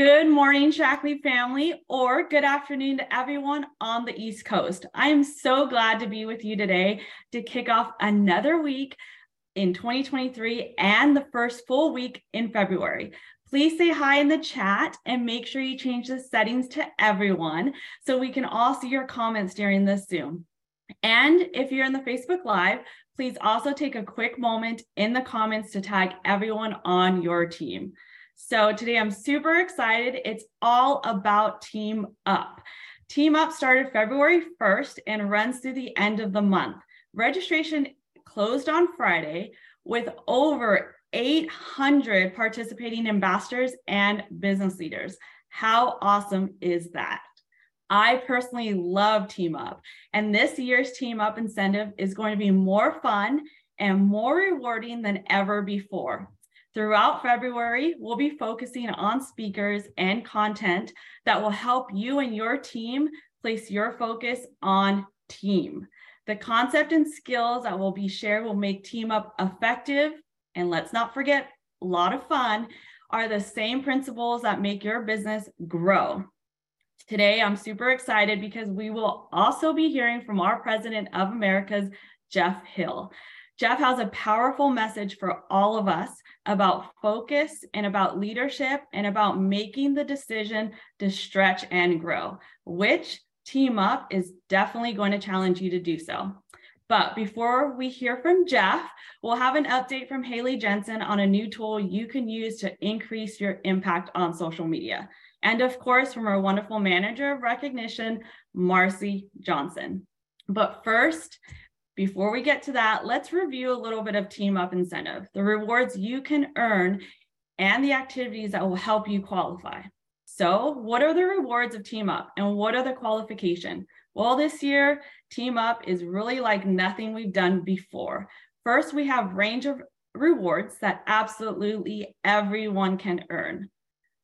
Good morning, Shaklee family, or good afternoon to everyone on the East Coast. I am so glad to be with you today to kick off another week in 2023 and the first full week in February. Please say hi in the chat and make sure you change the settings to everyone so we can all see your comments during this Zoom. And if you're in the Facebook Live, please also take a quick moment in the comments to tag everyone on your team. So today I'm super excited. It's all about Team Up. Team Up started February 1st and runs through the end of the month. Registration closed on Friday with over 800 participating ambassadors and business leaders. How awesome is that? I personally love Team Up, and this year's Team Up incentive is going to be more fun and more rewarding than ever before. Throughout February, we'll be focusing on speakers and content that will help you and your team place your focus on team. The concept and skills that will be shared will make Team Up effective. And let's not forget, a lot of fun are the same principles that make your business grow. Today, I'm super excited because we will also be hearing from our president of Americas, Jeff Hill. Jeff has a powerful message for all of us about focus and about leadership and about making the decision to stretch and grow, which Team Up is definitely going to challenge you to do so. But before we hear from Jeff, we'll have an update from Haley Jensen on a new tool you can use to increase your impact on social media. And of course, from our wonderful manager of recognition, Marcy Johnson. But first, before we get to that, let's review a little bit of Team Up incentive, the rewards you can earn and the activities that will help you qualify. So what are the rewards of Team Up and what are the qualification? Well, this year, Team Up is really like nothing we've done before. First, we have range of rewards that absolutely everyone can earn.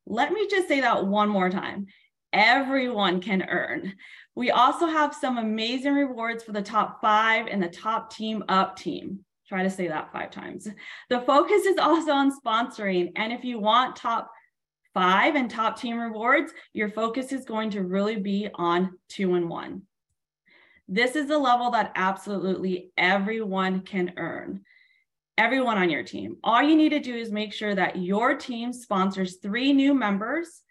Let me just say that one more time. Everyone can earn. We also have some amazing rewards for the top five and the top team up team. Try to say that five times. The focus is also on sponsoring. And if you want top five and top team rewards, your focus is going to really be on two and one. This is a level that absolutely everyone can earn. Everyone on your team. All you need to do is make sure that your team sponsors three new members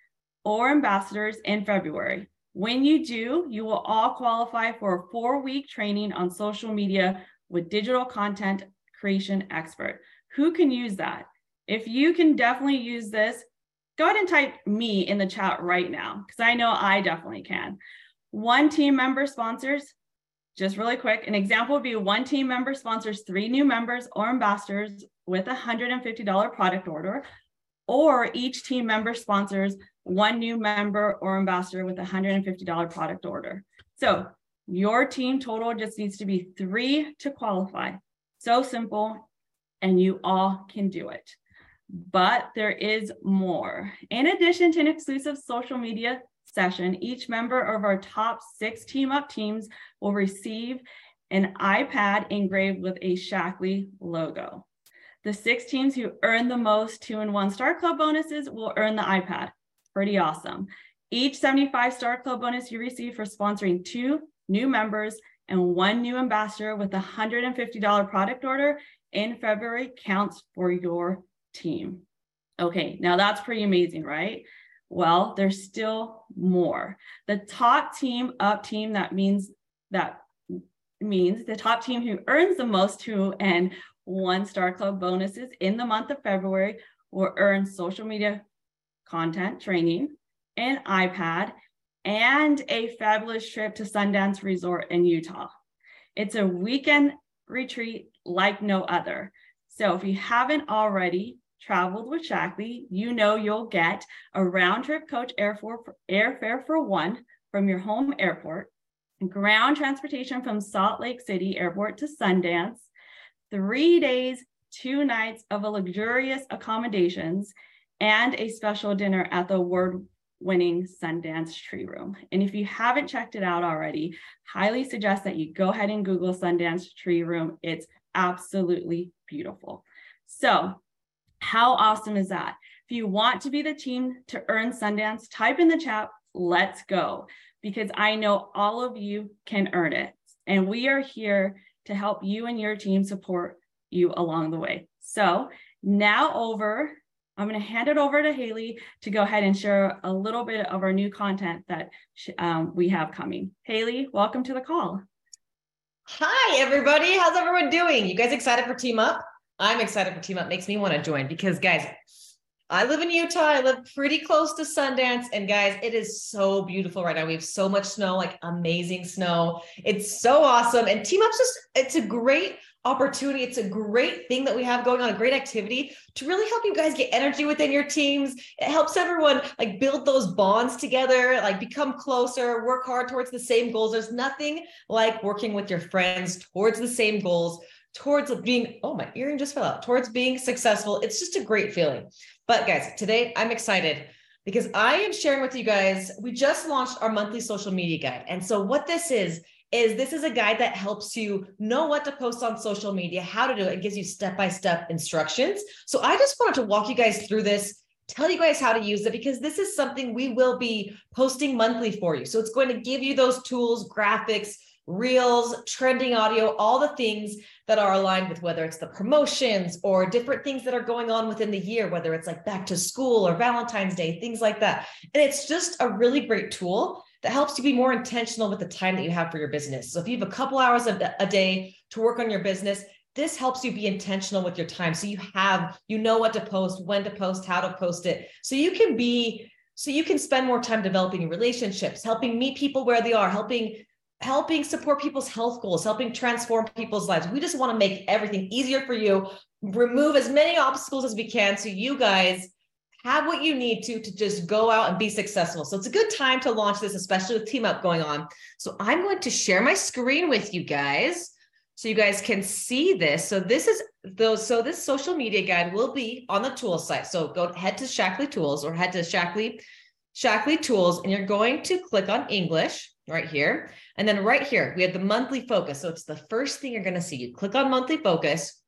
or ambassadors in February. When you do, you will all qualify for a four week training on social media with digital content creation expert. Who can use that? If you can definitely use this, go ahead and type me in the chat right now, because I know I definitely can. One team member sponsors, just really quick, an example would be one team member sponsors three new members or ambassadors with a $150 product order, or each team member sponsors one new member or ambassador with a $150 product order. So your team total just needs to be three to qualify. So simple, and you all can do it. But there is more. In addition to an exclusive social media session, each member of our top six team up teams will receive an iPad engraved with a Shaklee logo. The six teams who earn the most two and one star club bonuses will earn the iPad pretty awesome. Each 75 star club bonus you receive for sponsoring two new members and one new ambassador with a $150 product order in February counts for your team. Okay, now that's pretty amazing, right? Well, there's still more. The top team up team, that means that means the top team who earns the most two and one star club bonuses in the month of February will earn social media content training, an iPad, and a fabulous trip to Sundance Resort in Utah. It's a weekend retreat like no other. So if you haven't already traveled with Shaklee, you know you'll get a round trip coach airfare for one from your home airport, ground transportation from Salt Lake City Airport to Sundance, three days, two nights of a luxurious accommodations, and a special dinner at the award winning Sundance Tree Room. And if you haven't checked it out already, highly suggest that you go ahead and Google Sundance Tree Room. It's absolutely beautiful. So, how awesome is that? If you want to be the team to earn Sundance, type in the chat, let's go, because I know all of you can earn it. And we are here to help you and your team support you along the way. So now over, I'm going to hand it over to Haley to go ahead and share a little bit of our new content that um, we have coming. Haley, welcome to the call. Hi, everybody. How's everyone doing? You guys excited for Team Up? I'm excited for Team Up. Makes me want to join because, guys, I live in Utah. I live pretty close to Sundance. And guys, it is so beautiful right now. We have so much snow, like amazing snow. It's so awesome. And Team Up's just, it's a great opportunity. It's a great thing that we have going on, a great activity to really help you guys get energy within your teams. It helps everyone like build those bonds together, like become closer, work hard towards the same goals. There's nothing like working with your friends towards the same goals, towards being, oh, my earring just fell out, towards being successful. It's just a great feeling. But guys, today I'm excited because I am sharing with you guys, we just launched our monthly social media guide. And so what this is, is this is a guide that helps you know what to post on social media, how to do it, it gives you step-by-step instructions. So I just wanted to walk you guys through this, tell you guys how to use it because this is something we will be posting monthly for you. So it's going to give you those tools, graphics, reels, trending audio, all the things that are aligned with whether it's the promotions or different things that are going on within the year, whether it's like back to school or Valentine's Day, things like that. And it's just a really great tool that helps you be more intentional with the time that you have for your business. So if you have a couple hours of a day to work on your business, this helps you be intentional with your time. So you have, you know what to post, when to post, how to post it. So you can be, so you can spend more time developing relationships, helping meet people where they are, helping helping support people's health goals, helping transform people's lives. We just want to make everything easier for you, remove as many obstacles as we can so you guys have what you need to to just go out and be successful. So it's a good time to launch this, especially with Team Up going on. So I'm going to share my screen with you guys so you guys can see this. So this is those. So this social media guide will be on the tool site. So go head to Shaklee Tools or head to Shaklee Shaklee Tools, and you're going to click on English right here. And then right here, we have the monthly focus. So it's the first thing you're going to see. You click on monthly focus.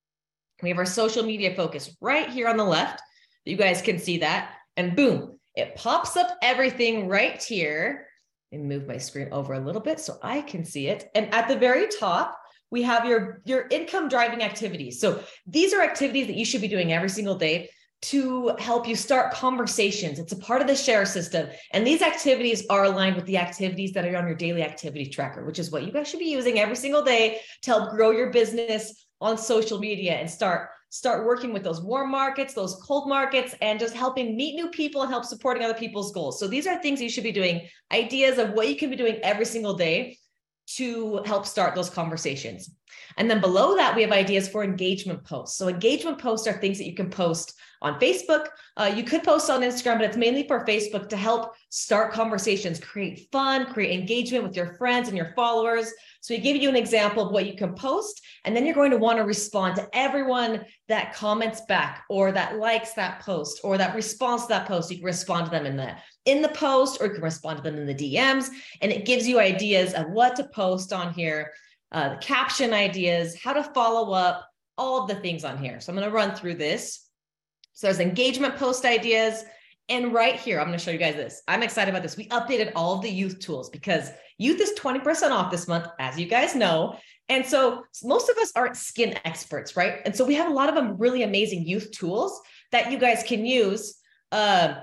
We have our social media focus right here on the left. You guys can see that. And boom, it pops up everything right here. And move my screen over a little bit so I can see it. And at the very top, we have your, your income driving activities. So these are activities that you should be doing every single day to help you start conversations. It's a part of the share system. And these activities are aligned with the activities that are on your daily activity tracker, which is what you guys should be using every single day to help grow your business on social media and start start working with those warm markets, those cold markets, and just helping meet new people and help supporting other people's goals. So these are things you should be doing, ideas of what you can be doing every single day to help start those conversations. And then below that, we have ideas for engagement posts. So engagement posts are things that you can post on Facebook. Uh, you could post on Instagram, but it's mainly for Facebook to help start conversations, create fun, create engagement with your friends and your followers. So we give you an example of what you can post, and then you're going to want to respond to everyone that comments back or that likes that post or that responds to that post. You can respond to them in the in the post, or you can respond to them in the DMs, and it gives you ideas of what to post on here, uh, the caption ideas, how to follow up, all of the things on here. So I'm going to run through this. So there's engagement post ideas. And right here, I'm going to show you guys this. I'm excited about this. We updated all of the youth tools because youth is 20% off this month, as you guys know. And so most of us aren't skin experts, right? And so we have a lot of them really amazing youth tools that you guys can use uh,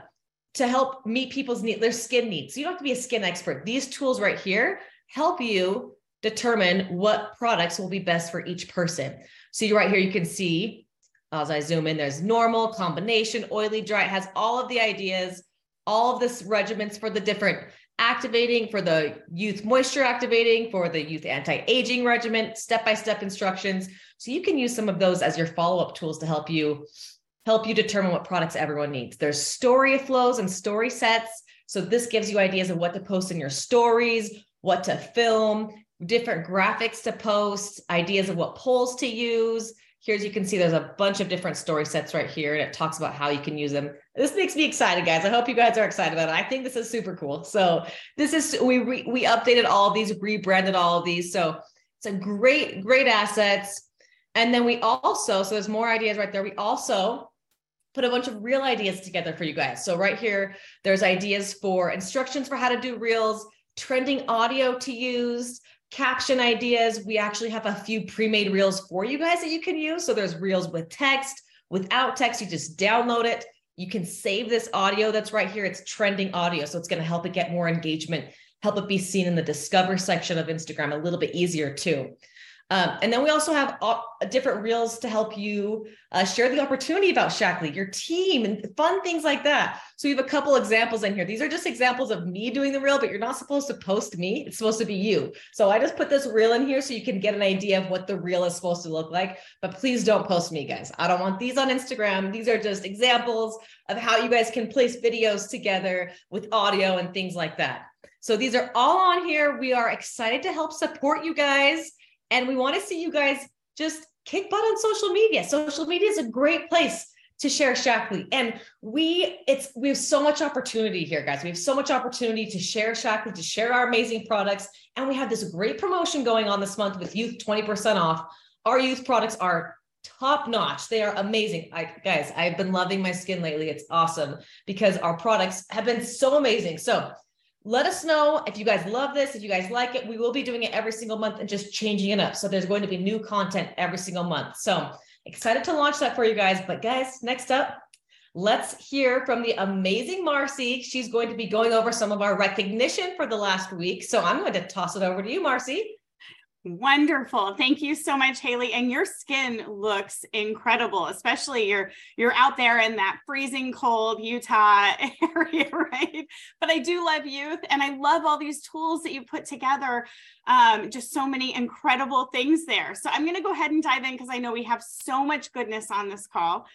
to help meet people's need, their skin needs. So you don't have to be a skin expert. These tools right here help you determine what products will be best for each person. So you right here, you can see Uh, as I zoom in, there's normal, combination, oily, dry. It has all of the ideas, all of this regimens for the different activating, for the youth moisture activating, for the youth anti-aging regimen, step-by-step instructions. So you can use some of those as your follow-up tools to help you help you determine what products everyone needs. There's story flows and story sets. So this gives you ideas of what to post in your stories, what to film, different graphics to post, ideas of what polls to use, Here's you can see there's a bunch of different story sets right here, and it talks about how you can use them. This makes me excited, guys. I hope you guys are excited about it. I think this is super cool. So this is we re, we updated all these, rebranded all of these. So it's a great great assets. And then we also so there's more ideas right there. We also put a bunch of reel ideas together for you guys. So right here, there's ideas for instructions for how to do reels, trending audio to use, caption ideas. We actually have a few pre-made reels for you guys that you can use. So there's reels with text, without text, you just download it. You can save this audio that's right here. It's trending audio. So it's going to help it get more engagement, help it be seen in the discover section of Instagram a little bit easier too. Um, and then we also have all, different reels to help you uh, share the opportunity about Shaklee, your team, and fun things like that. So we have a couple examples in here. These are just examples of me doing the reel, but you're not supposed to post me. It's supposed to be you. So I just put this reel in here so you can get an idea of what the reel is supposed to look like. But please don't post me, guys. I don't want these on Instagram. These are just examples of how you guys can place videos together with audio and things like that. So these are all on here. We are excited to help support you guys and we want to see you guys just kick butt on social media. Social media is a great place to share Shaklee. And we, it's we have so much opportunity here, guys. We have so much opportunity to share Shaklee, to share our amazing products. And we have this great promotion going on this month with youth 20% off. Our youth products are top notch. They are amazing. I guys, I've been loving my skin lately. It's awesome because our products have been so amazing. So let us know if you guys love this, if you guys like it. We will be doing it every single month and just changing it up. So there's going to be new content every single month. So excited to launch that for you guys. But guys, next up, let's hear from the amazing Marcy. She's going to be going over some of our recognition for the last week. So I'm going to toss it over to you, Marcy. Wonderful. Thank you so much, Haley. And your skin looks incredible, especially you're you're out there in that freezing cold Utah area, right? But I do love youth and I love all these tools that you put together. Um, just so many incredible things there. So I'm to go ahead and dive in because I know we have so much goodness on this call.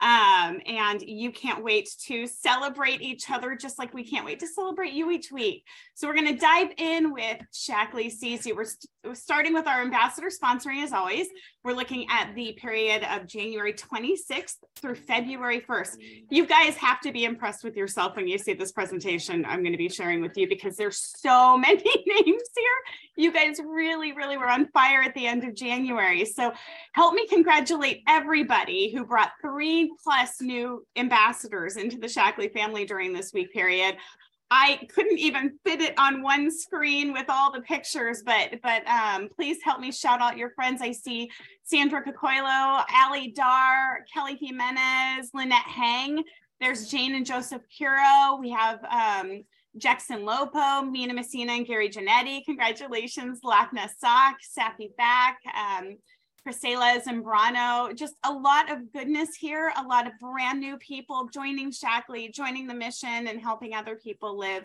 Um, and you can't wait to celebrate each other just like we can't wait to celebrate you each week. So we're going to dive in with Shaklee CC. We're, st- we're starting with our ambassador sponsoring as always. We're looking at the period of January 26th through mm. February 1st. You guys have to be impressed with yourself when you see this presentation I'm going to be sharing with you because there's so many names here. You guys really, really were on fire at the end of January. So help me congratulate everybody who brought three plus new ambassadors into the Shaklee family during this week period. I couldn't even fit it on one screen with all the pictures, but but um, please help me shout out your friends. I see Sandra Cocoilo, Ali Dar, Kelly Jimenez, Lynette Hang. There's Jane and Joseph Curo. We have um, Jackson Lopo, Mina Messina, and Gary Janetti. Congratulations, Lakna Sock, Safi Back. Um, Priscilla Zambrano, just a lot of goodness here, a lot of brand new people joining Shaklee, joining the mission and helping other people live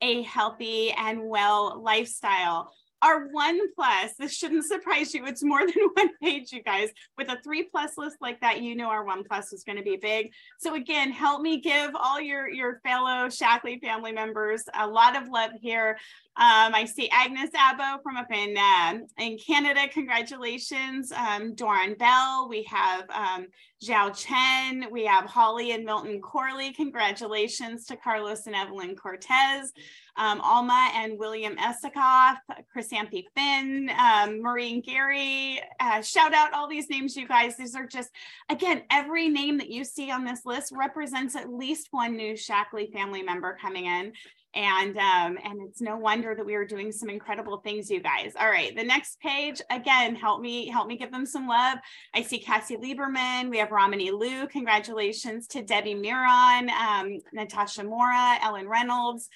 a healthy and well lifestyle. Our one plus, this shouldn't surprise you. It's more than one page, you guys. With a three plus list like that, you know our one plus is going to be big. So again, help me give all your, your fellow Shaklee family members a lot of love here. Um, I see Agnes Abo from up in uh, in Canada. Congratulations, um, Doran Bell. We have um, Zhao Chen. We have Holly and Milton Corley. Congratulations to Carlos and Evelyn Cortez um, Alma and William Esikoff, Chrysanthi Finn, um, Maureen Gary. Uh, shout out all these names, you guys. These are just, again, every name that you see on this list represents at least one new Shaklee family member coming in and um, and it's no wonder that we are doing some incredible things you guys all right the next page again help me help me give them some love i see cassie lieberman we have ramani Liu. congratulations to debbie miron um, natasha mora ellen reynolds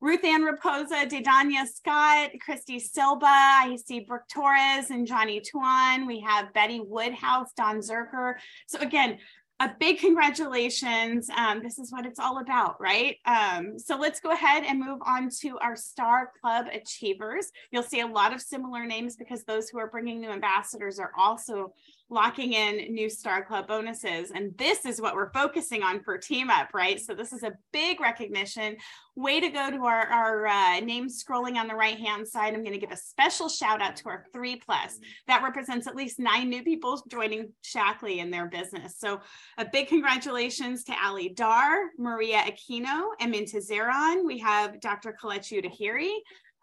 Ruth Ann Raposa, Dedania Scott, Christy Silva. I see Brooke Torres and Johnny Tuan. We have Betty Woodhouse, Don Zerker. So again, a big congratulations. Um, this is what it's all about, right? Um, so let's go ahead and move on to our Star Club Achievers. You'll see a lot of similar names because those who are bringing new ambassadors are also locking in new Star Club bonuses. And this is what we're focusing on for Team Up, right? So this is a big recognition. Way to go to our, our uh, names scrolling on the right hand side. I'm going to give a special shout out to our three plus. That represents at least nine new people joining Shaklee in their business. So a big congratulations to Ali Dar, Maria Aquino, and Minta Zeron. We have Dr. Kalechi Udahiri,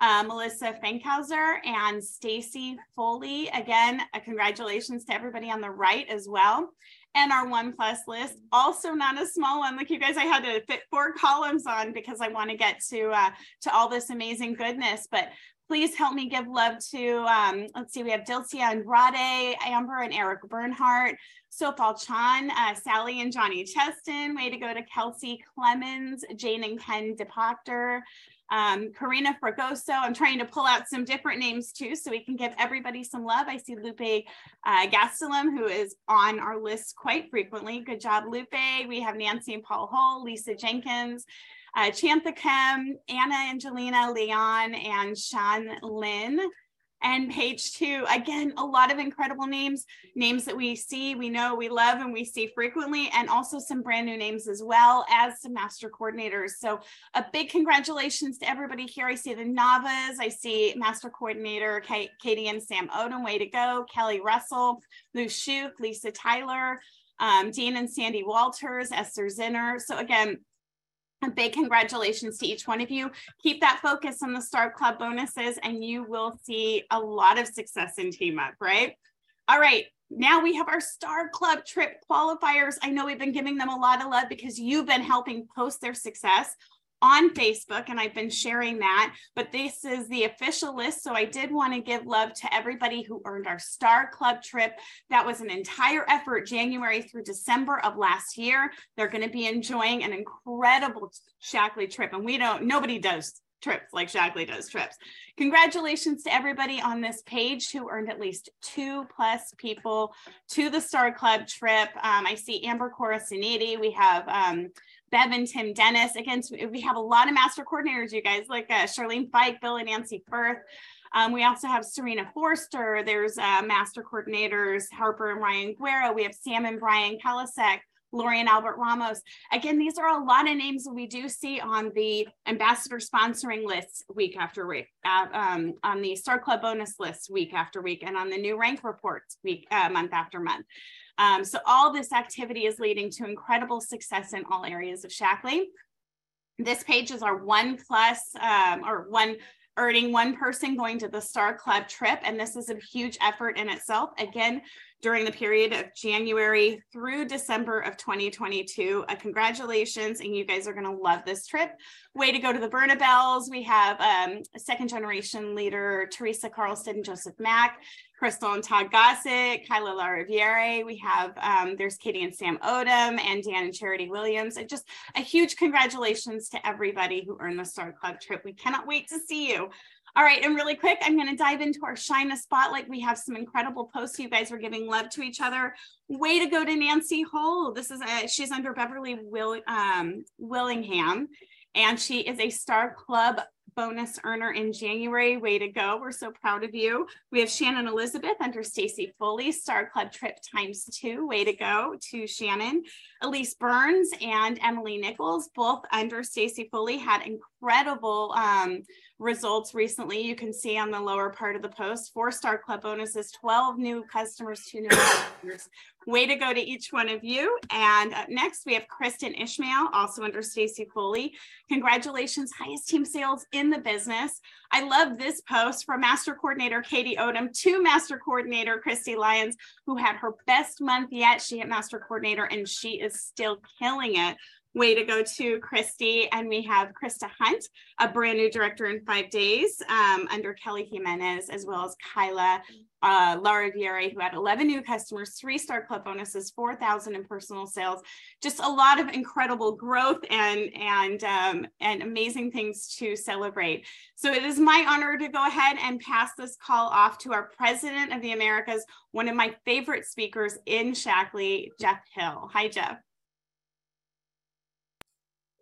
uh, Melissa Fankhauser and Stacy Foley. Again, congratulations to everybody on the right as well. and our one plus list. Also not a small one. Like you guys, I had to fit four columns on because I want to get to uh, to all this amazing goodness. But please help me give love to, um, let's see, we have Dilcia Andrade, Amber and Eric Bernhardt, Sofal Chan, uh, Sally and Johnny Cheston, way to go to Kelsey Clemens, Jane and Ken DePoctor, um, Karina Fragoso. I'm trying to pull out some different names too, so we can give everybody some love. I see Lupe uh, Gastelum, who is on our list quite frequently. Good job, Lupe. We have Nancy and Paul Hull, Lisa Jenkins, uh, Chantha Kem, Anna Angelina Leon, and Sean Lynn. And page two, again, a lot of incredible names, names that we see, we know, we love, and we see frequently, and also some brand new names as well as some master coordinators. So a big congratulations to everybody here. I see the Navas, I see master coordinator Katie and Sam Odom, way to go. Kelly Russell, Lou Shuk, Lisa Tyler, um, Dean and Sandy Walters, Esther Zinner. So again, a big congratulations to each one of you. Keep that focus on the Star Club bonuses and you will see a lot of success in Team Up, right? All right, now we have our Star Club trip qualifiers. I know we've been giving them a lot of love because you've been helping post their success on Facebook, and I've been sharing that. But this is the official list. So I did want to give love to everybody who earned our Star Club trip. That was an entire effort, January through December of last year. They're going to be enjoying an incredible Shaklee trip. And we don't, nobody does trips like Shaklee does trips. Congratulations to everybody on this page who earned at least two plus people to the Star Club trip. Um, I see Amber Corasaniti. We have um, Bev and Tim Dennis. Again, we have a lot of master coordinators, you guys, like uh, Charlene Fike, Bill and Nancy Firth. Um, we also have Serena Forster. There's uh, master coordinators, Harper and Ryan Guerra. We have Sam and Brian Kalasek, Lori and Albert Ramos. Again, these are a lot of names that we do see on the ambassador sponsoring lists week after week, uh, um, on the Star Club bonus list week after week, and on the new rank reports week, uh, month after month. Um, so all this activity is leading to incredible success in all areas of Shaklee. This page is our one plus um, or one earning one person going to the Star Club trip. And this is a huge effort in itself. Again, during the period of January through December of 2022. Uh, congratulations, and you guys are going to love this trip. Way to go to the Bernabels. We have um, second generation leader Teresa Carlson Joseph Mack. Crystal and Todd Gossett, Kyla Lariviere. We have, um, there's Katie and Sam Odom and Dan and Charity Williams. And just a huge congratulations to everybody who earned the Star Club trip. We cannot wait to see you. All right, and really quick, I'm going to dive into our Shine a Spotlight. We have some incredible posts. You guys are giving love to each other. Way to go to Nancy Hull. This is a, she's under Beverly Will, um, Willingham, and she is a Star Club bonus earner in January. Way to go. We're so proud of you. We have Shannon Elizabeth under Stacy Foley, Star Club Trip times two. Way to go to Shannon. Elise Burns and Emily Nichols, both under Stacy Foley, had incredible um, results recently. You can see on the lower part of the post, four star club bonuses, 12 new customers, two new customers. Way to go to each one of you. And up next, we have Kristen Ishmael, also under Stacy Foley. Congratulations, highest team sales in the business. I love this post from Master Coordinator Katie Odom to Master Coordinator Christy Lyons, who had her best month yet. She hit Master Coordinator and she is still killing it way to go to Christy. And we have Krista Hunt, a brand new director in five days um, under Kelly Jimenez, as well as Kyla uh, Lariviere, who had 11 new customers, three star club bonuses, 4,000 in personal sales, just a lot of incredible growth and, and, um, and amazing things to celebrate. So it is my honor to go ahead and pass this call off to our president of the Americas, one of my favorite speakers in Shaklee, Jeff Hill. Hi, Jeff.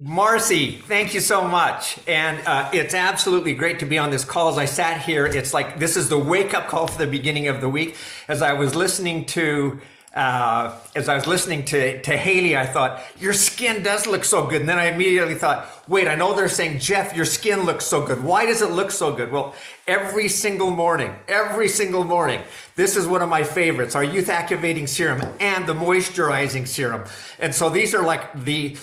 Marcy, thank you so much. And uh, it's absolutely great to be on this call. As I sat here, it's like this is the wake up call for the beginning of the week. As I was listening to, uh, as I was listening to, to Haley, I thought, your skin does look so good. And then I immediately thought, wait, I know they're saying, Jeff, your skin looks so good. Why does it look so good? Well, every single morning, every single morning, this is one of my favorites, our youth activating serum and the moisturizing serum. And so these are like the,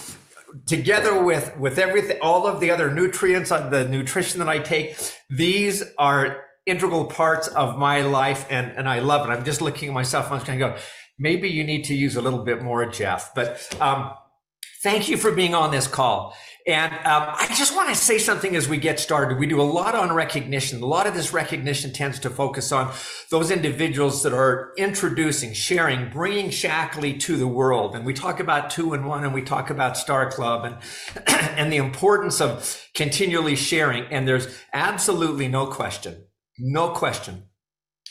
together with with everything all of the other nutrients uh, the nutrition that i take these are integral parts of my life and and i love it i'm just looking at myself i'm just going to go maybe you need to use a little bit more, Jeff. But um, thank you for being on this call. And um, I just want to say something as we get started. We do a lot on recognition. A lot of this recognition tends to focus on those individuals that are introducing, sharing, bringing Shaklee to the world. And we talk about two and one, and we talk about Star Club, and and the importance of continually sharing. And there's absolutely no question, no question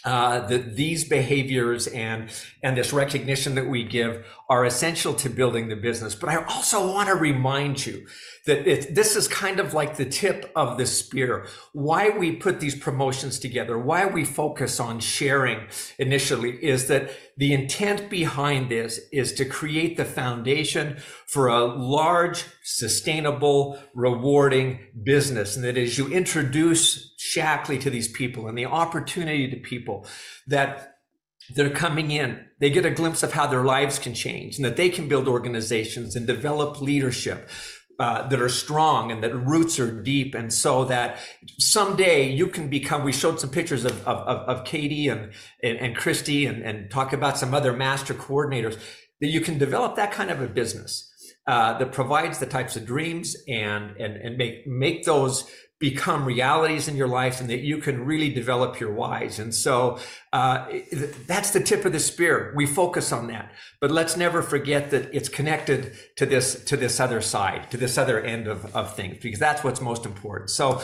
uh, that these behaviors and and this recognition that we give are essential to building the business. But I also want to remind you that it, this is kind of like the tip of the spear. Why we put these promotions together, why we focus on sharing initially is that the intent behind this is to create the foundation for a large, sustainable, rewarding business. And that as you introduce Shaklee to these people and the opportunity to people that they're coming in, they get a glimpse of how their lives can change and that they can build organizations and develop leadership uh, that are strong and that roots are deep. And so that someday you can become we showed some pictures of of, of katie and, and, and christy and, and talk about some other master coordinators that you can develop that kind of a business uh, that provides the types of dreams and and and make make those become realities in your life and that you can really develop your whys. And so uh, that's the tip of the spear. We focus on that, but let's never forget that it's connected to this to this other side, to this other end of, of things, because that's what's most important. So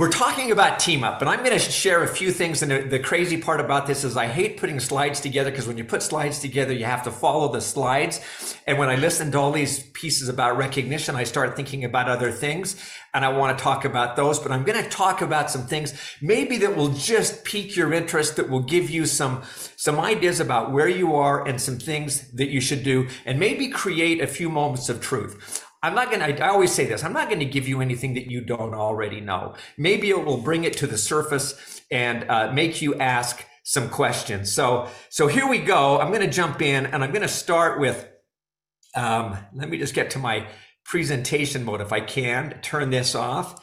we're talking about team up, and I'm going to share a few things. And the, crazy part about this is I hate putting slides together because when you put slides together, you have to follow the slides. And when I listen to all these pieces about recognition, I start thinking about other things and I want to talk about those. But I'm going to talk about some things maybe that will just pique your interest, that will give you some, some ideas about where you are and some things that you should do, and maybe create a few moments of truth. I'm not going to, I always say this, I'm not going to give you anything that you don't already know. Maybe it will bring it to the surface and uh, make you ask some questions. So, so here we go. I'm going to jump in and I'm going to start with, um, let me just get to my presentation mode if I can, turn this off.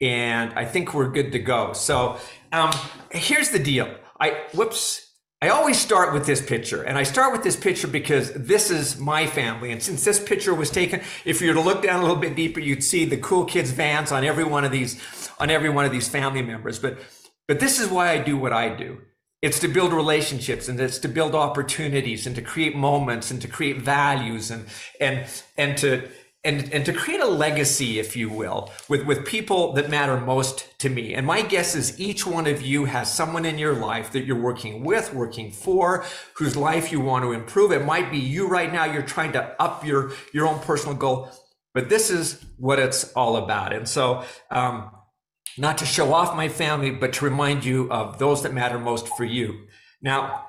And I think we're good to go. So um, here's the deal. I, whoops, I always start with this picture, and I start with this picture because this is my family. And since this picture was taken, if you were to look down a little bit deeper, you'd see the cool kids vans on every one of these, on every one of these family members. But, but this is why I do what I do. It's to build relationships and it's to build opportunities and to create moments and to create values and, and, and to, and and to create a legacy if you will with with people that matter most to me. And my guess is each one of you has someone in your life that you're working with working for whose life you want to improve. It might be you right now you're trying to up your your own personal goal but this is what it's all about. And so um not to show off my family but to remind you of those that matter most for you. Now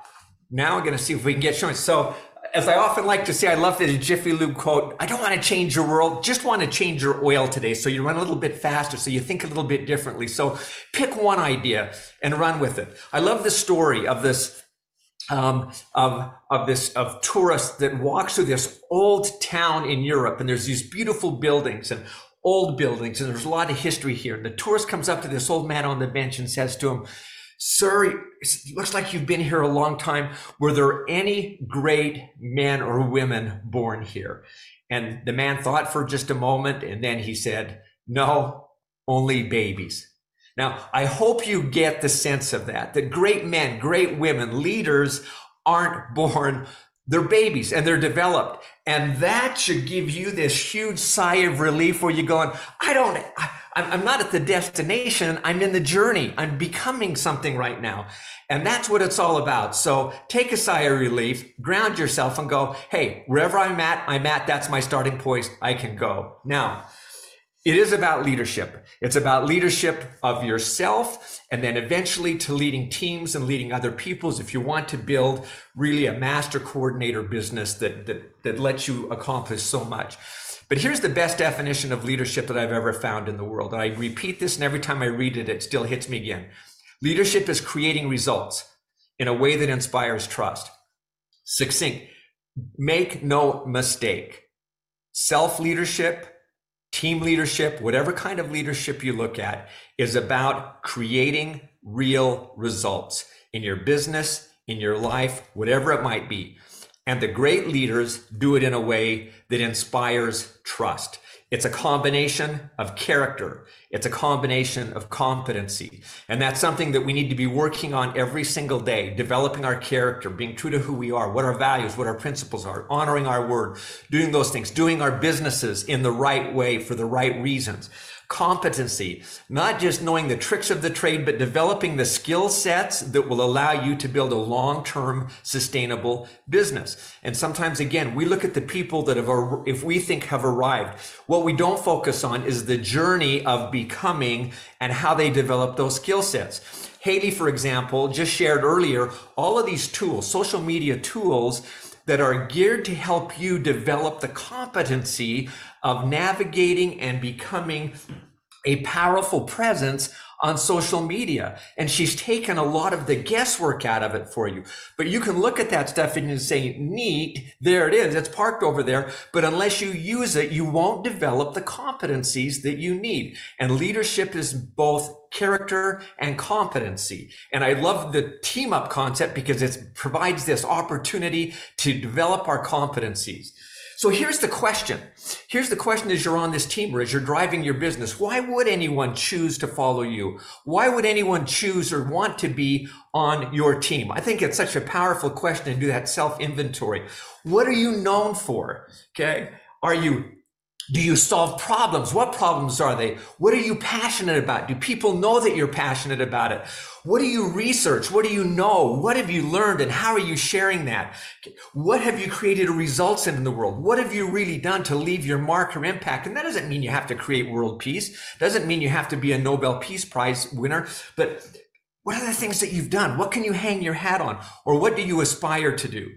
now i'm going to see if we can get showing. So as I often like to say, I love the Jiffy Lube quote. I don't want to change your world, just want to change your oil today. So you run a little bit faster, so you think a little bit differently. So pick one idea and run with it. I love the story of this, um, of, of this, of tourists that walks through this old town in Europe. And there's these beautiful buildings and old buildings. And there's a lot of history here. And the tourist comes up to this old man on the bench and says to him, Sir, it looks like you've been here a long time. Were there any great men or women born here? And the man thought for just a moment and then he said, No, only babies. Now, I hope you get the sense of that, that great men, great women, leaders aren't born they're babies and they're developed. And that should give you this huge sigh of relief where you're going, I don't, I, I'm not at the destination. I'm in the journey. I'm becoming something right now. And that's what it's all about. So take a sigh of relief, ground yourself and go, Hey, wherever I'm at, I'm at. That's my starting point. I can go. Now, it is about leadership. It's about leadership of yourself and then eventually to leading teams and leading other peoples if you want to build really a master coordinator business that, that, that lets you accomplish so much. But here's the best definition of leadership that I've ever found in the world. And I repeat this, and every time I read it, it still hits me again. Leadership is creating results in a way that inspires trust. Succinct. Make no mistake. Self leadership team leadership, whatever kind of leadership you look at, is about creating real results in your business, in your life, whatever it might be. And the great leaders do it in a way that inspires trust. It's a combination of character. It's a combination of competency. And that's something that we need to be working on every single day, developing our character, being true to who we are, what our values, what our principles are, honoring our word, doing those things, doing our businesses in the right way for the right reasons competency, not just knowing the tricks of the trade, but developing the skill sets that will allow you to build a long-term sustainable business. And sometimes again, we look at the people that have, if we think have arrived, what we don't focus on is the journey of becoming and how they develop those skill sets. Haley, for example, just shared earlier, all of these tools, social media tools that are geared to help you develop the competency of navigating and becoming a powerful presence on social media. And she's taken a lot of the guesswork out of it for you. But you can look at that stuff and you say, neat, there it is. It's parked over there. But unless you use it, you won't develop the competencies that you need. And leadership is both character and competency. And I love the team up concept because it provides this opportunity to develop our competencies. So here's the question. Here's the question as you're on this team or as you're driving your business. Why would anyone choose to follow you? Why would anyone choose or want to be on your team? I think it's such a powerful question to do that self inventory. What are you known for? Okay. Are you do you solve problems? What problems are they? What are you passionate about? Do people know that you're passionate about it? What do you research? What do you know? What have you learned and how are you sharing that? What have you created results in, in the world? What have you really done to leave your mark or impact? And that doesn't mean you have to create world peace. Doesn't mean you have to be a Nobel Peace Prize winner, but what are the things that you've done? What can you hang your hat on? Or what do you aspire to do?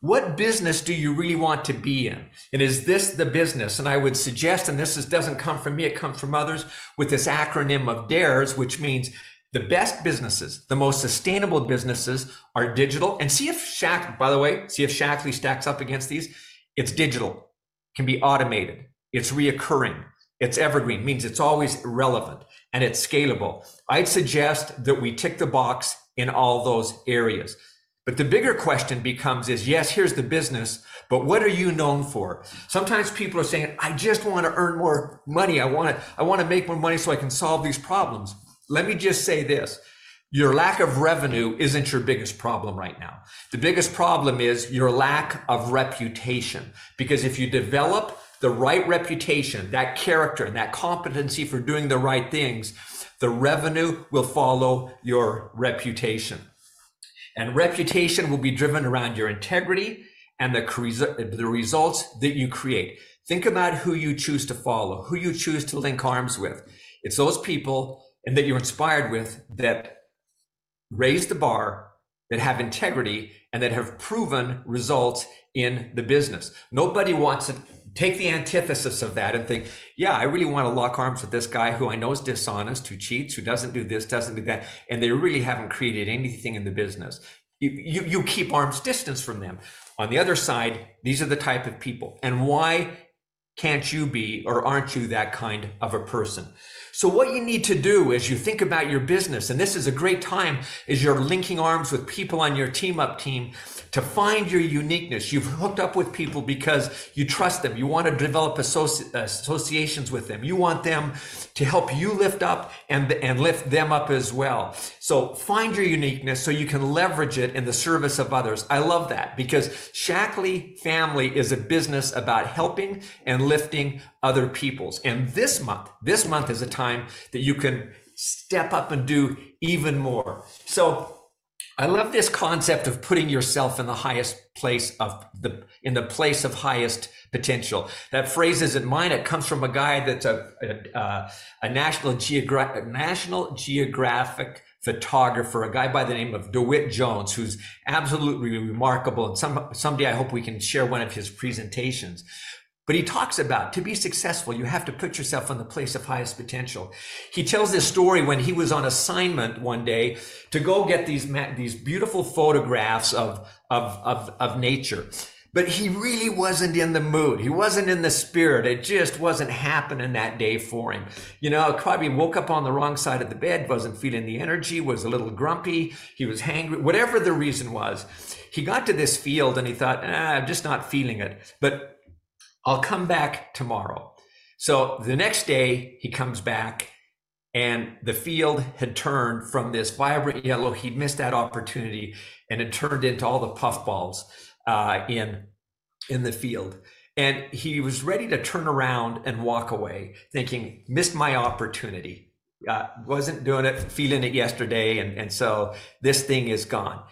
What business do you really want to be in? And is this the business? And I would suggest, and this is, doesn't come from me, it comes from others with this acronym of DARES, which means the best businesses, the most sustainable businesses are digital. And see if Shack, by the way, see if Shaklee stacks up against these. It's digital, can be automated. It's reoccurring. It's evergreen, means it's always relevant and it's scalable. I'd suggest that we tick the box in all those areas. But the bigger question becomes is yes, here's the business, but what are you known for? Sometimes people are saying, I just want to earn more money. I want to, I want to make more money so I can solve these problems. Let me just say this. Your lack of revenue isn't your biggest problem right now. The biggest problem is your lack of reputation. Because if you develop the right reputation, that character, and that competency for doing the right things, the revenue will follow your reputation. And reputation will be driven around your integrity and the, the results that you create. Think about who you choose to follow, who you choose to link arms with. It's those people and that you're inspired with that raise the bar, that have integrity, and that have proven results in the business. Nobody wants to take the antithesis of that and think, yeah, I really want to lock arms with this guy who I know is dishonest, who cheats, who doesn't do this, doesn't do that, and they really haven't created anything in the business. You, you, you keep arm's distance from them. On the other side, these are the type of people. And why can't you be or aren't you that kind of a person? So what you need to do as you think about your business, and this is a great time as you're linking arms with people on your team up team to find your uniqueness. You've hooked up with people because you trust them. You want to develop associ- associations with them. You want them to help you lift up and, and lift them up as well. So find your uniqueness so you can leverage it in the service of others. I love that because Shaklee Family is a business about helping and lifting other peoples. And this month, this month is a time that you can step up and do even more. So I love this concept of putting yourself in the highest place of the in the place of highest potential. That phrase isn't mine. It comes from a guy that's a a, a National Geographic National Geographic photographer, a guy by the name of DeWitt Jones, who's absolutely remarkable. And some someday I hope we can share one of his presentations. But he talks about to be successful, you have to put yourself in the place of highest potential. He tells this story when he was on assignment one day to go get these, these beautiful photographs of, of, of, of nature. but he really wasn't in the mood. He wasn't in the spirit. It just wasn't happening that day for him. You know, probably woke up on the wrong side of the bed, wasn't feeling the energy, was a little grumpy. He was hangry, whatever the reason was. He got to this field and he thought, ah, I'm just not feeling it, but I'll come back tomorrow. So the next day he comes back and the field had turned from this vibrant yellow. He'd missed that opportunity and it turned into all the puffballs uh, in in the field. And he was ready to turn around and walk away, thinking, missed my opportunity. Uh, wasn't doing it, feeling it yesterday. And, and so this thing is gone.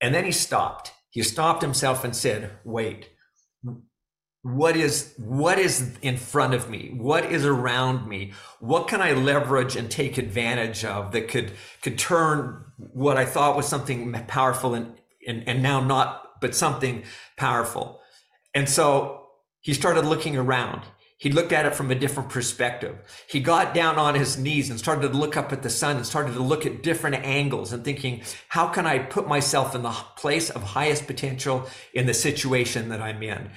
And then he stopped. He stopped himself and said, wait, what is what is in front of me what is around me what can i leverage and take advantage of that could could turn what i thought was something powerful and and, and now not but something powerful. And so he started looking around. He looked at it from a different perspective. He got down on his knees and started to look up at the sun and started to look at different angles and thinking, how can I put myself in the place of highest potential in the situation that I'm in?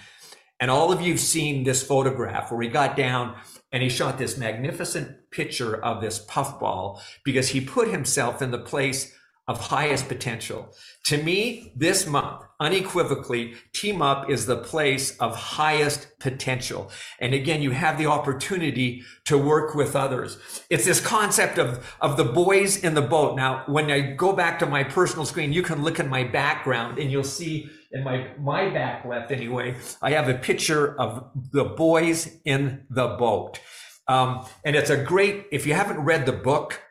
And all of you've seen this photograph where he got down and he shot this magnificent picture of this puffball because he put himself in the place of highest potential. To me, this month, unequivocally, Team Up is the place of highest potential. And again, you have the opportunity to work with others. It's this concept of, of the boys in the boat. Now, when I go back to my personal screen, you can look at my background and you'll see in my, my back left anyway, I have a picture of the boys in the boat. Um, and it's a great, if you haven't read the book,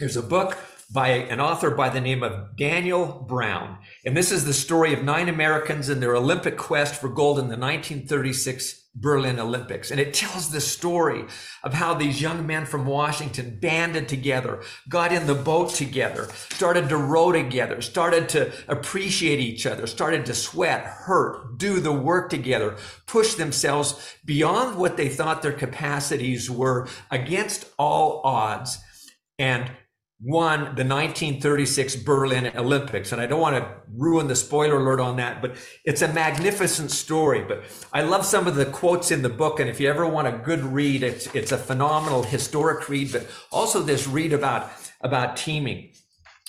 there's a book by an author by the name of Daniel Brown. And this is the story of nine Americans in their Olympic quest for gold in the 1936 Berlin Olympics. And it tells the story of how these young men from Washington banded together, got in the boat together, started to row together, started to appreciate each other, started to sweat, hurt, do the work together, push themselves beyond what they thought their capacities were against all odds and won the 1936 Berlin Olympics. And I don't want to ruin the spoiler alert on that, but it's a magnificent story. But I love some of the quotes in the book. And if you ever want a good read, it's, it's a phenomenal historic read, but also this read about, about teaming.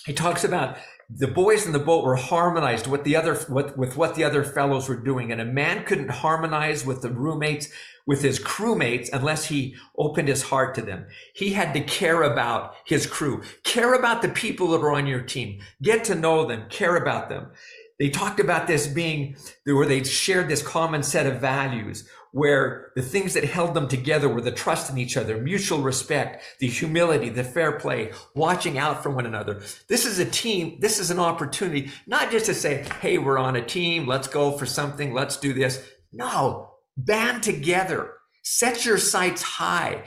He talks about the boys in the boat were harmonized with the other with, with what the other fellows were doing and a man couldn't harmonize with the roommates with his crewmates unless he opened his heart to them. He had to care about his crew. Care about the people that are on your team. Get to know them. Care about them. They talked about this being where they shared this common set of values where the things that held them together were the trust in each other, mutual respect, the humility, the fair play, watching out for one another. This is a team. This is an opportunity, not just to say, Hey, we're on a team. Let's go for something. Let's do this. No, band together. Set your sights high.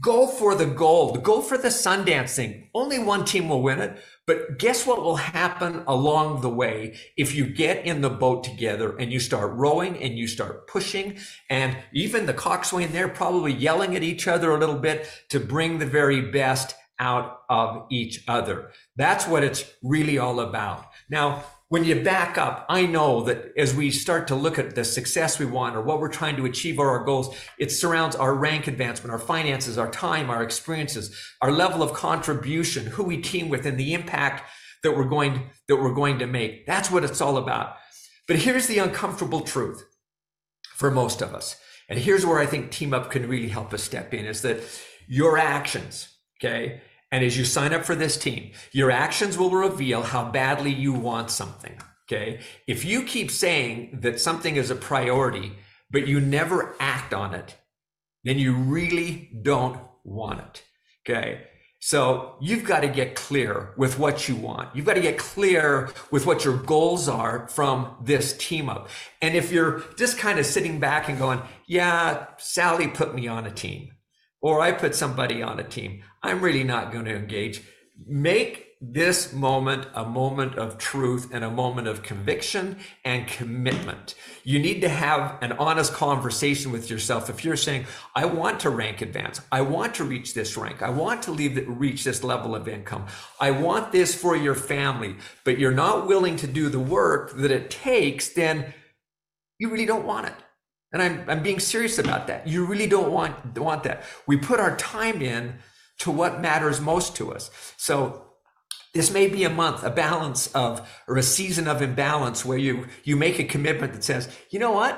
Go for the gold. Go for the Sundancing. Only one team will win it. But guess what will happen along the way if you get in the boat together and you start rowing and you start pushing and even the coxswain there probably yelling at each other a little bit to bring the very best out of each other. That's what it's really all about. Now, when you back up, I know that as we start to look at the success we want or what we're trying to achieve or our goals, it surrounds our rank advancement, our finances, our time, our experiences, our level of contribution, who we team with, and the impact that we're going that we're going to make. That's what it's all about. But here's the uncomfortable truth for most of us. And here's where I think Team Up can really help us step in is that your actions, okay, and as you sign up for this team, your actions will reveal how badly you want something. Okay. If you keep saying that something is a priority, but you never act on it, then you really don't want it. Okay. So you've got to get clear with what you want. You've got to get clear with what your goals are from this team up. And if you're just kind of sitting back and going, yeah, Sally put me on a team or I put somebody on a team. I'm really not going to engage. Make this moment a moment of truth and a moment of conviction and commitment. You need to have an honest conversation with yourself. If you're saying, I want to rank advance, I want to reach this rank, I want to leave, reach this level of income, I want this for your family, but you're not willing to do the work that it takes, then you really don't want it. And I'm, I'm being serious about that. You really don't want, want that. We put our time in to what matters most to us. So this may be a month, a balance of, or a season of imbalance where you, you make a commitment that says, you know what?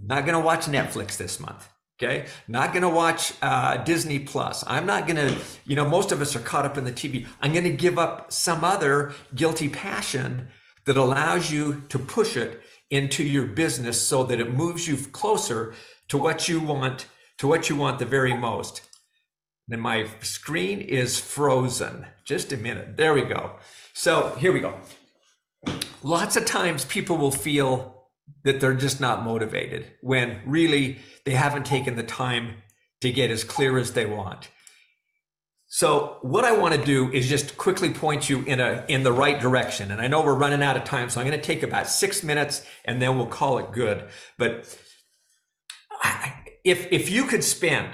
I'm not going to watch Netflix this month. Okay. Not going to watch uh, Disney Plus. I'm not going to, you know, most of us are caught up in the TV. I'm going to give up some other guilty passion that allows you to push it into your business so that it moves you closer to what you want, to what you want the very most. And my screen is frozen. Just a minute. There we go. So here we go. Lots of times people will feel that they're just not motivated when really they haven't taken the time to get as clear as they want. So what I want to do is just quickly point you in a in the right direction. And I know we're running out of time, so I'm going to take about six minutes and then we'll call it good. But if if you could spend,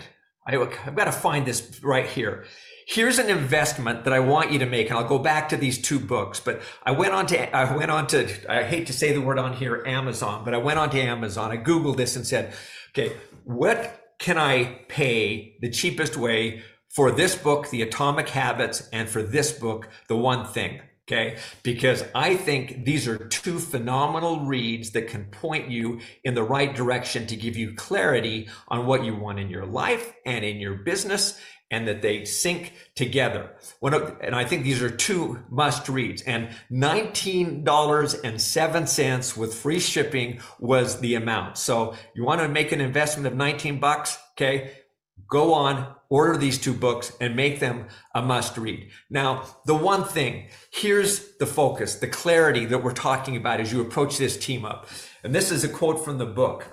I, I've got to find this right here. Here's an investment that I want you to make, and I'll go back to these two books. But I went on to I went on to I hate to say the word on here Amazon, but I went on to Amazon. I googled this and said, okay, what can I pay the cheapest way for this book, The Atomic Habits, and for this book, The One Thing. Okay. Because I think these are two phenomenal reads that can point you in the right direction to give you clarity on what you want in your life and in your business and that they sync together. One of, and I think these are two must reads. And $19.07 with free shipping was the amount. So you want to make an investment of 19 bucks. Okay go on, order these two books and make them a must read. Now, the one thing, here's the focus, the clarity that we're talking about as you approach this team up. And this is a quote from the book.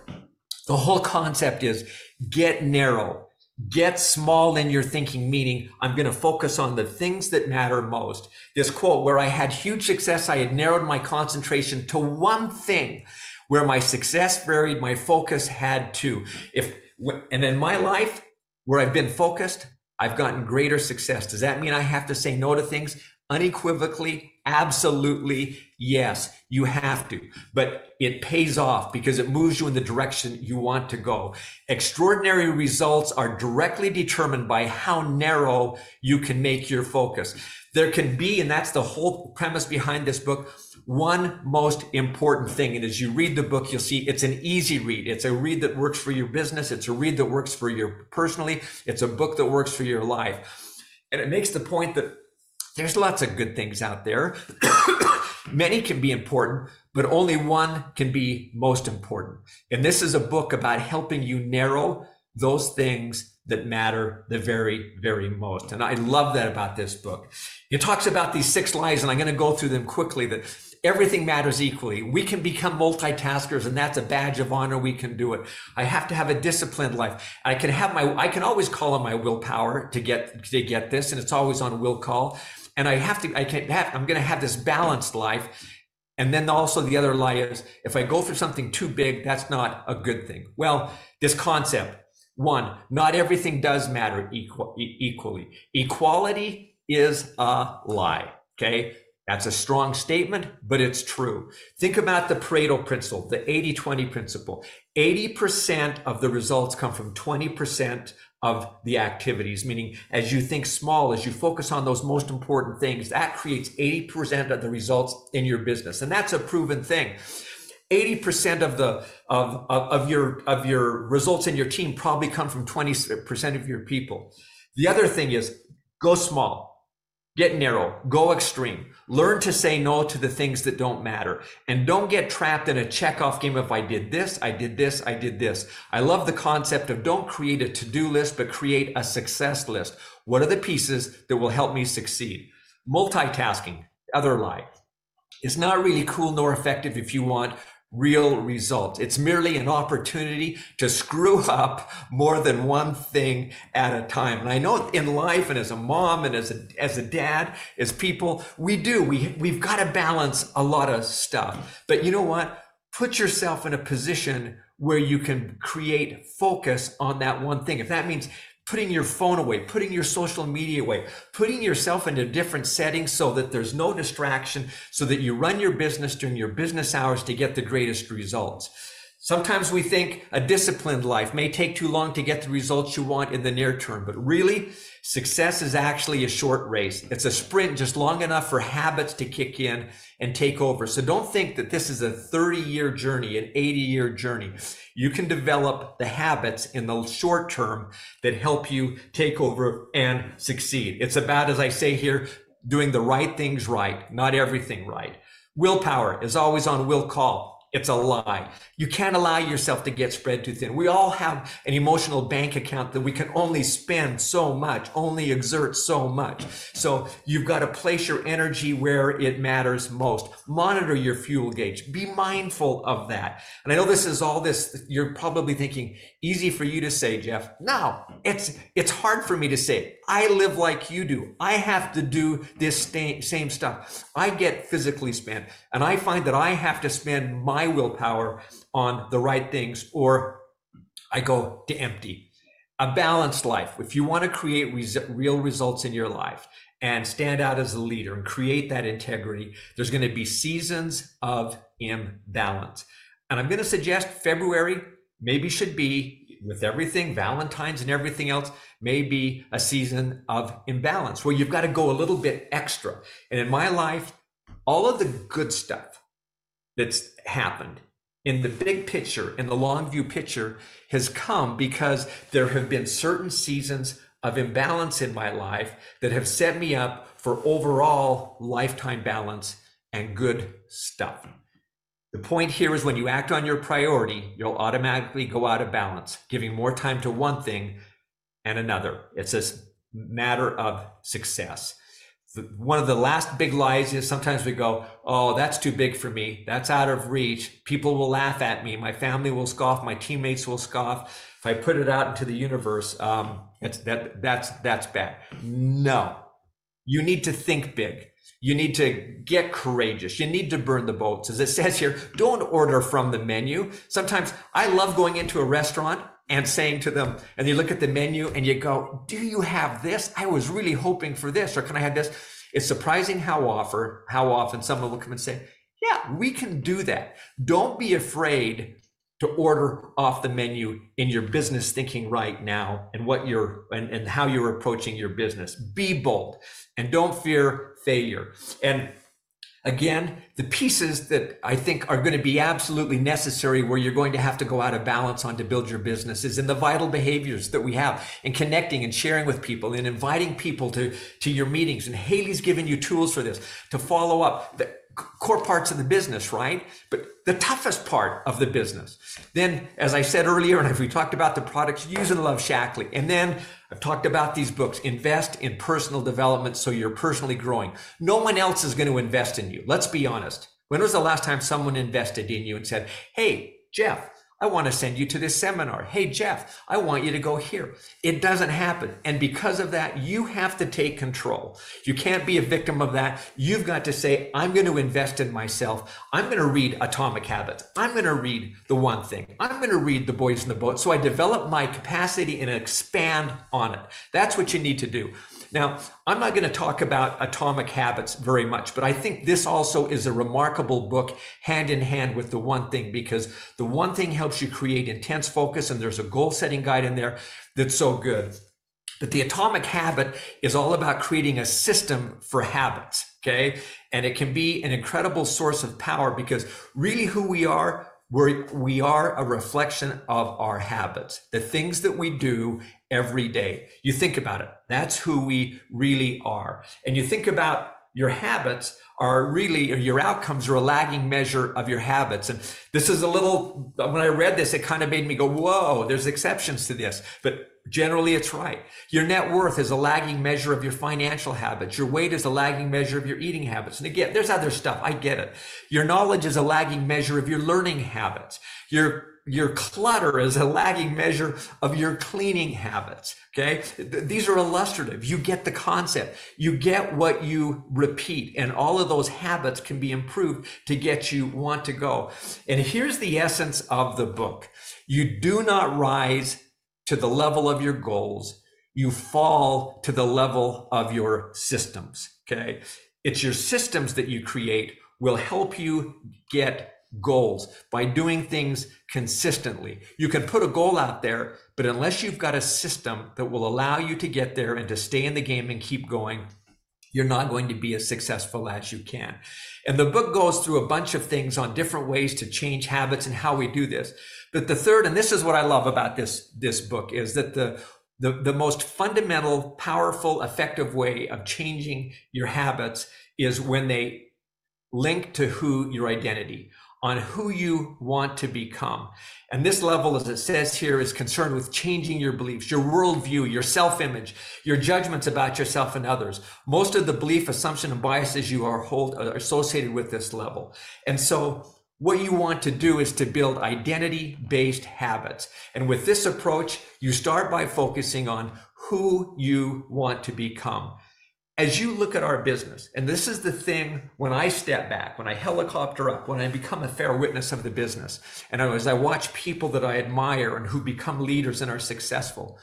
The whole concept is get narrow, get small in your thinking, meaning I'm going to focus on the things that matter most. This quote, where I had huge success, I had narrowed my concentration to one thing. Where my success varied, my focus had to. If and in my life, where I've been focused, I've gotten greater success. Does that mean I have to say no to things? Unequivocally, absolutely, yes, you have to. But it pays off because it moves you in the direction you want to go. Extraordinary results are directly determined by how narrow you can make your focus. There can be, and that's the whole premise behind this book, one most important thing. And as you read the book, you'll see it's an easy read. It's a read that works for your business. It's a read that works for your personally. It's a book that works for your life. And it makes the point that there's lots of good things out there. Many can be important, but only one can be most important. And this is a book about helping you narrow those things that matter the very, very most. And I love that about this book. It talks about these six lies, and I'm going to go through them quickly that everything matters equally. We can become multitaskers, and that's a badge of honor. We can do it. I have to have a disciplined life. I can have my, I can always call on my willpower to get, to get this, and it's always on will call. And I have to, I can't have, I'm going to have this balanced life. And then also the other lie is if I go for something too big, that's not a good thing. Well, this concept, one, not everything does matter equal, equally. Equality is a lie. Okay. That's a strong statement, but it's true. Think about the Pareto principle, the 80 20 principle. 80% of the results come from 20% of the activities, meaning as you think small, as you focus on those most important things, that creates 80% of the results in your business. And that's a proven thing. 80% of the of, of, of your of your results in your team probably come from 20% of your people. The other thing is go small, get narrow, go extreme. Learn to say no to the things that don't matter and don't get trapped in a checkoff game of I did this, I did this, I did this. I love the concept of don't create a to-do list, but create a success list. What are the pieces that will help me succeed? Multitasking, other lie. It's not really cool nor effective if you want real results. It's merely an opportunity to screw up more than one thing at a time. And I know in life and as a mom and as a, as a dad, as people, we do, we, we've got to balance a lot of stuff. But you know what? Put yourself in a position where you can create focus on that one thing. If that means putting your phone away, putting your social media away, putting yourself into different settings so that there's no distraction, so that you run your business during your business hours to get the greatest results. Sometimes we think a disciplined life may take too long to get the results you want in the near term, but really, success is actually a short race. It's a sprint just long enough for habits to kick in and take over. So don't think that this is a 30 year journey, an 80 year journey. You can develop the habits in the short term that help you take over and succeed. It's about, as I say here, doing the right things right, not everything right. Willpower is always on will call. It's a lie. You can't allow yourself to get spread too thin. We all have an emotional bank account that we can only spend so much, only exert so much. So you've got to place your energy where it matters most. Monitor your fuel gauge. Be mindful of that. And I know this is all this, you're probably thinking, easy for you to say, Jeff. No, it's, it's hard for me to say. I live like you do. I have to do this same stuff. I get physically spent and I find that I have to spend my willpower on the right things or I go to empty. A balanced life. If you want to create res- real results in your life and stand out as a leader and create that integrity, there's going to be seasons of imbalance. And I'm going to suggest February maybe should be with everything, Valentine's and everything else, may be a season of imbalance where you've got to go a little bit extra. And in my life, all of the good stuff that's happened in the big picture, in the long view picture, has come because there have been certain seasons of imbalance in my life that have set me up for overall lifetime balance and good stuff. The point here is when you act on your priority, you'll automatically go out of balance, giving more time to one thing and another. It's a matter of success. One of the last big lies is sometimes we go, Oh, that's too big for me. That's out of reach. People will laugh at me. My family will scoff. My teammates will scoff. If I put it out into the universe, um, that, that's, that's bad. No, you need to think big. You need to get courageous. You need to burn the boats. As it says here, don't order from the menu. Sometimes I love going into a restaurant and saying to them, and you look at the menu and you go, Do you have this? I was really hoping for this, or can I have this? It's surprising how often, how often someone will come and say, Yeah, we can do that. Don't be afraid to order off the menu in your business thinking right now and what you're and, and how you're approaching your business. Be bold and don't fear failure. And again, the pieces that I think are going to be absolutely necessary where you're going to have to go out of balance on to build your business is in the vital behaviors that we have in connecting and sharing with people and inviting people to, to your meetings. And Haley's given you tools for this to follow up. The, core parts of the business, right? But the toughest part of the business. Then, as I said earlier, and if we talked about the products, use and love Shaklee. And then I've talked about these books. Invest in personal development so you're personally growing. No one else is going to invest in you. Let's be honest. When was the last time someone invested in you and said, Hey, Jeff, I want to send you to this seminar. Hey, Jeff, I want you to go here. It doesn't happen. And because of that, you have to take control. You can't be a victim of that. You've got to say, I'm going to invest in myself. I'm going to read Atomic Habits. I'm going to read The One Thing. I'm going to read The Boys in the Boat. So I develop my capacity and expand on it. That's what you need to do. Now, I'm not going to talk about atomic habits very much, but I think this also is a remarkable book hand in hand with the one thing because the one thing helps you create intense focus and there's a goal setting guide in there that's so good. But the atomic habit is all about creating a system for habits. Okay. And it can be an incredible source of power because really who we are, we're, we are a reflection of our habits, the things that we do every day. You think about it. That's who we really are. And you think about your habits are really, your outcomes are a lagging measure of your habits. And this is a little, when I read this, it kind of made me go, whoa, there's exceptions to this. But generally it's right. Your net worth is a lagging measure of your financial habits. Your weight is a lagging measure of your eating habits. And again, there's other stuff. I get it. Your knowledge is a lagging measure of your learning habits. Your your clutter is a lagging measure of your cleaning habits. Okay. These are illustrative. You get the concept. You get what you repeat and all of those habits can be improved to get you want to go. And here's the essence of the book. You do not rise to the level of your goals. You fall to the level of your systems. Okay. It's your systems that you create will help you get goals by doing things consistently. You can put a goal out there, but unless you've got a system that will allow you to get there and to stay in the game and keep going, you're not going to be as successful as you can. And the book goes through a bunch of things on different ways to change habits and how we do this. But the third, and this is what I love about this, this book, is that the the, the most fundamental, powerful, effective way of changing your habits is when they link to who your identity, on who you want to become. And this level, as it says here, is concerned with changing your beliefs, your worldview, your self image, your judgments about yourself and others. Most of the belief, assumption, and biases you are hold are associated with this level. And so what you want to do is to build identity based habits. And with this approach, you start by focusing on who you want to become as you look at our business, and this is the thing when I step back, when I helicopter up, when I become a fair witness of the business, and as I watch people that I admire and who become leaders and are successful,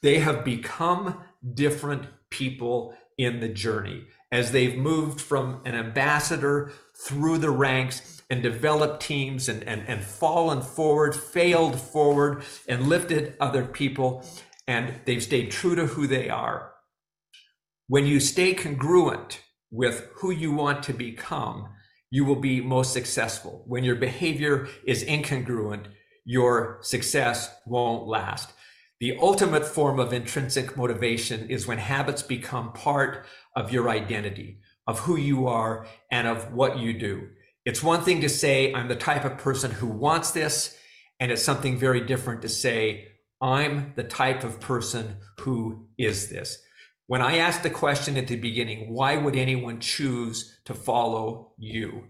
they have become different people in the journey as they've moved from an ambassador through the ranks and developed teams and, and, and fallen forward, failed forward, and lifted other people. And they've stayed true to who they are when you stay congruent with who you want to become, you will be most successful. When your behavior is incongruent, your success won't last. The ultimate form of intrinsic motivation is when habits become part of your identity, of who you are, and of what you do. It's one thing to say, I'm the type of person who wants this, and it's something very different to say, I'm the type of person who is this. When I asked the question at the beginning, why would anyone choose to follow you?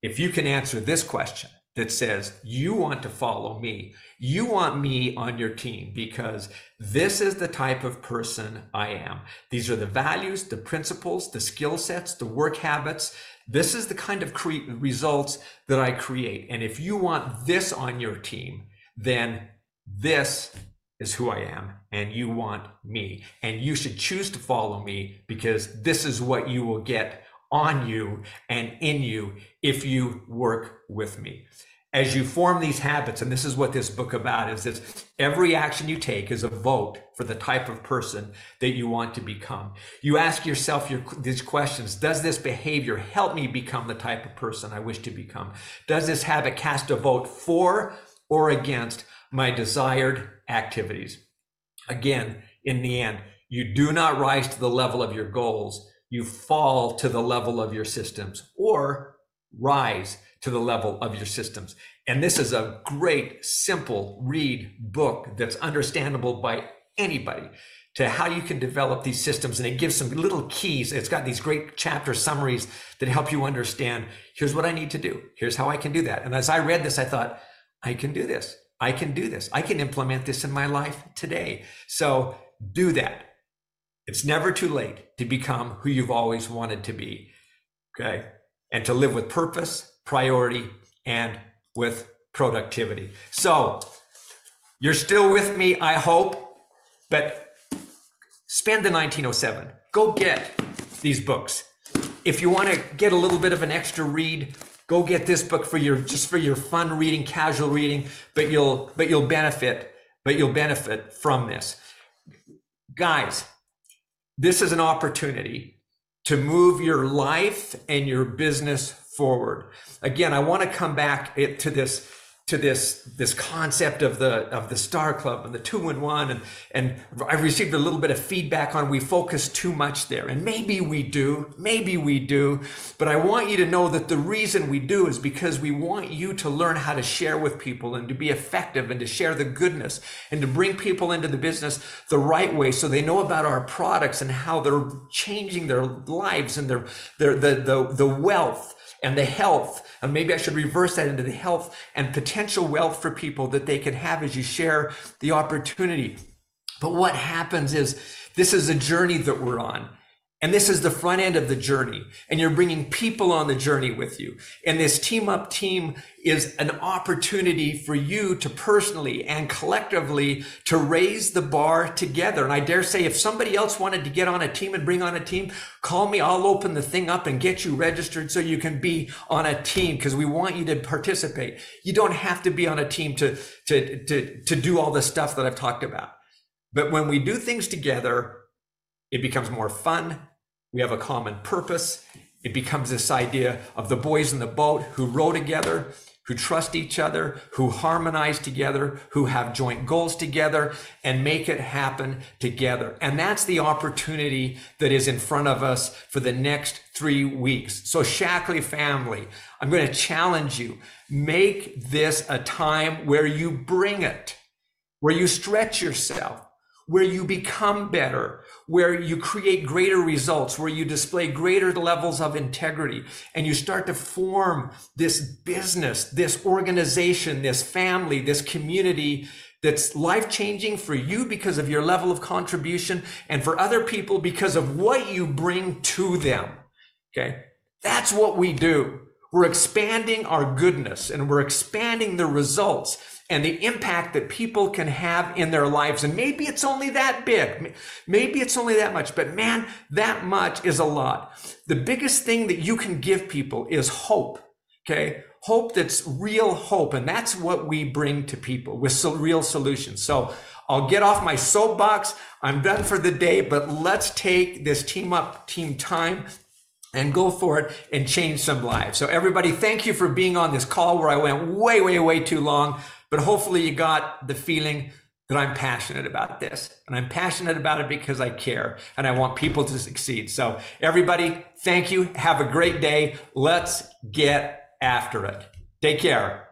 If you can answer this question that says, you want to follow me, you want me on your team because this is the type of person I am. These are the values, the principles, the skill sets, the work habits. This is the kind of cre- results that I create. And if you want this on your team, then this is who I am and you want me. And you should choose to follow me because this is what you will get on you and in you if you work with me. As you form these habits, and this is what this book about is that every action you take is a vote for the type of person that you want to become. You ask yourself your, these questions. Does this behavior help me become the type of person I wish to become? Does this habit cast a vote for or against my desired activities. Again, in the end, you do not rise to the level of your goals. You fall to the level of your systems or rise to the level of your systems. And this is a great, simple read book that's understandable by anybody to how you can develop these systems. And it gives some little keys. It's got these great chapter summaries that help you understand here's what I need to do. Here's how I can do that. And as I read this, I thought, I can do this. I can do this. I can implement this in my life today. So do that. It's never too late to become who you've always wanted to be. Okay. And to live with purpose, priority, and with productivity. So you're still with me, I hope, but spend the 1907. Go get these books. If you want to get a little bit of an extra read, go get this book for your just for your fun reading casual reading but you'll but you'll benefit but you'll benefit from this. Guys this is an opportunity to move your life and your business forward. Again i want to come back to this to this this concept of the of the star club and the two in one and and I've received a little bit of feedback on we focus too much there. And maybe we do maybe we do but I want you to know that the reason we do is because we want you to learn how to share with people and to be effective and to share the goodness and to bring people into the business the right way so they know about our products and how they're changing their lives and their their the the, the wealth and the health. And maybe I should reverse that into the health and potential wealth for people that they can have as you share the opportunity. But what happens is this is a journey that we're on. And this is the front end of the journey. And you're bringing people on the journey with you. And this team up team is an opportunity for you to personally and collectively to raise the bar together. And I dare say if somebody else wanted to get on a team and bring on a team, call me. I'll open the thing up and get you registered so you can be on a team because we want you to participate. You don't have to be on a team to, to, to, to do all the stuff that I've talked about. But when we do things together, it becomes more fun we have a common purpose. It becomes this idea of the boys in the boat who row together, who trust each other, who harmonize together, who have joint goals together and make it happen together. And that's the opportunity that is in front of us for the next three weeks. So Shaklee family, I'm going to challenge you. Make this a time where you bring it, where you stretch yourself, where you become better, where you create greater results, where you display greater levels of integrity, and you start to form this business, this organization, this family, this community that's life changing for you because of your level of contribution and for other people because of what you bring to them. Okay. That's what we do. We're expanding our goodness and we're expanding the results and the impact that people can have in their lives. And maybe it's only that big. Maybe it's only that much, but man, that much is a lot. The biggest thing that you can give people is hope. Okay. Hope that's real hope. And that's what we bring to people with real solutions. So I'll get off my soapbox. I'm done for the day, but let's take this team up team time and go for it and change some lives. So everybody, thank you for being on this call where I went way, way, way too long but hopefully you got the feeling that I'm passionate about this. And I'm passionate about it because I care and I want people to succeed. So, everybody, thank you. Have a great day. Let's get after it. Take care.